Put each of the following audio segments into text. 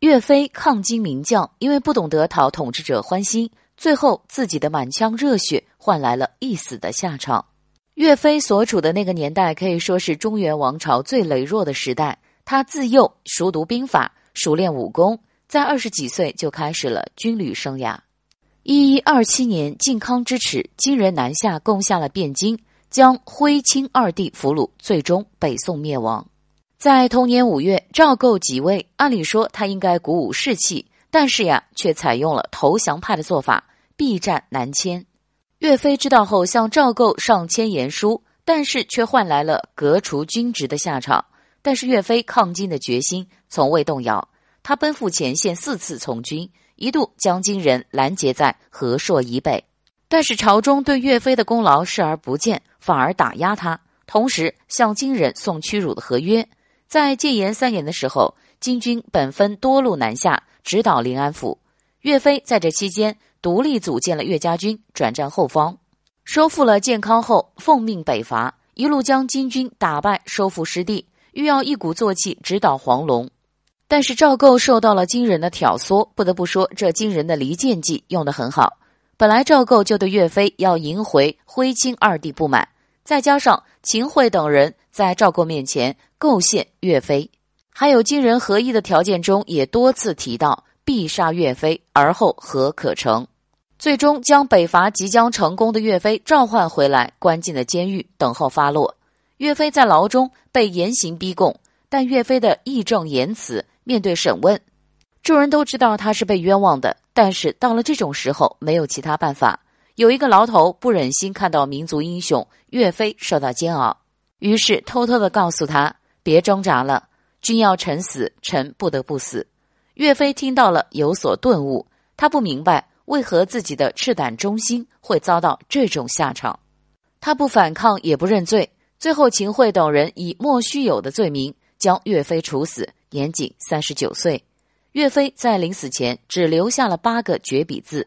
岳飞抗金名将，因为不懂得讨统治者欢心，最后自己的满腔热血换来了一死的下场。岳飞所处的那个年代可以说是中原王朝最羸弱的时代。他自幼熟读兵法，熟练武功，在二十几岁就开始了军旅生涯。一一二七年，靖康之耻，金人南下攻下了汴京，将徽钦二帝俘虏，最终北宋灭亡。在同年五月，赵构即位。按理说他应该鼓舞士气，但是呀，却采用了投降派的做法，避战南迁。岳飞知道后，向赵构上千言书，但是却换来了革除军职的下场。但是岳飞抗金的决心从未动摇，他奔赴前线四次从军，一度将金人拦截在和硕以北。但是朝中对岳飞的功劳视而不见，反而打压他，同时向金人送屈辱的合约。在戒严三年的时候，金军本分多路南下，直捣临安府。岳飞在这期间独立组建了岳家军，转战后方，收复了建康后，奉命北伐，一路将金军打败，收复失地，欲要一鼓作气直捣黄龙。但是赵构受到了金人的挑唆，不得不说，这金人的离间计用得很好。本来赵构就对岳飞要迎回徽钦二帝不满。再加上秦桧等人在赵构面前构陷岳飞，还有金人合一的条件中也多次提到必杀岳飞，而后何可成？最终将北伐即将成功的岳飞召唤回来，关进了监狱，等候发落。岳飞在牢中被严刑逼供，但岳飞的义正言辞面对审问，众人都知道他是被冤枉的，但是到了这种时候，没有其他办法。有一个牢头不忍心看到民族英雄岳飞受到煎熬，于是偷偷的告诉他：“别挣扎了，君要臣死，臣不得不死。”岳飞听到了，有所顿悟，他不明白为何自己的赤胆忠心会遭到这种下场，他不反抗也不认罪，最后秦桧等人以莫须有的罪名将岳飞处死，年仅三十九岁。岳飞在临死前只留下了八个绝笔字：“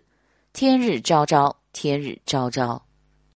天日昭昭。”天日昭昭。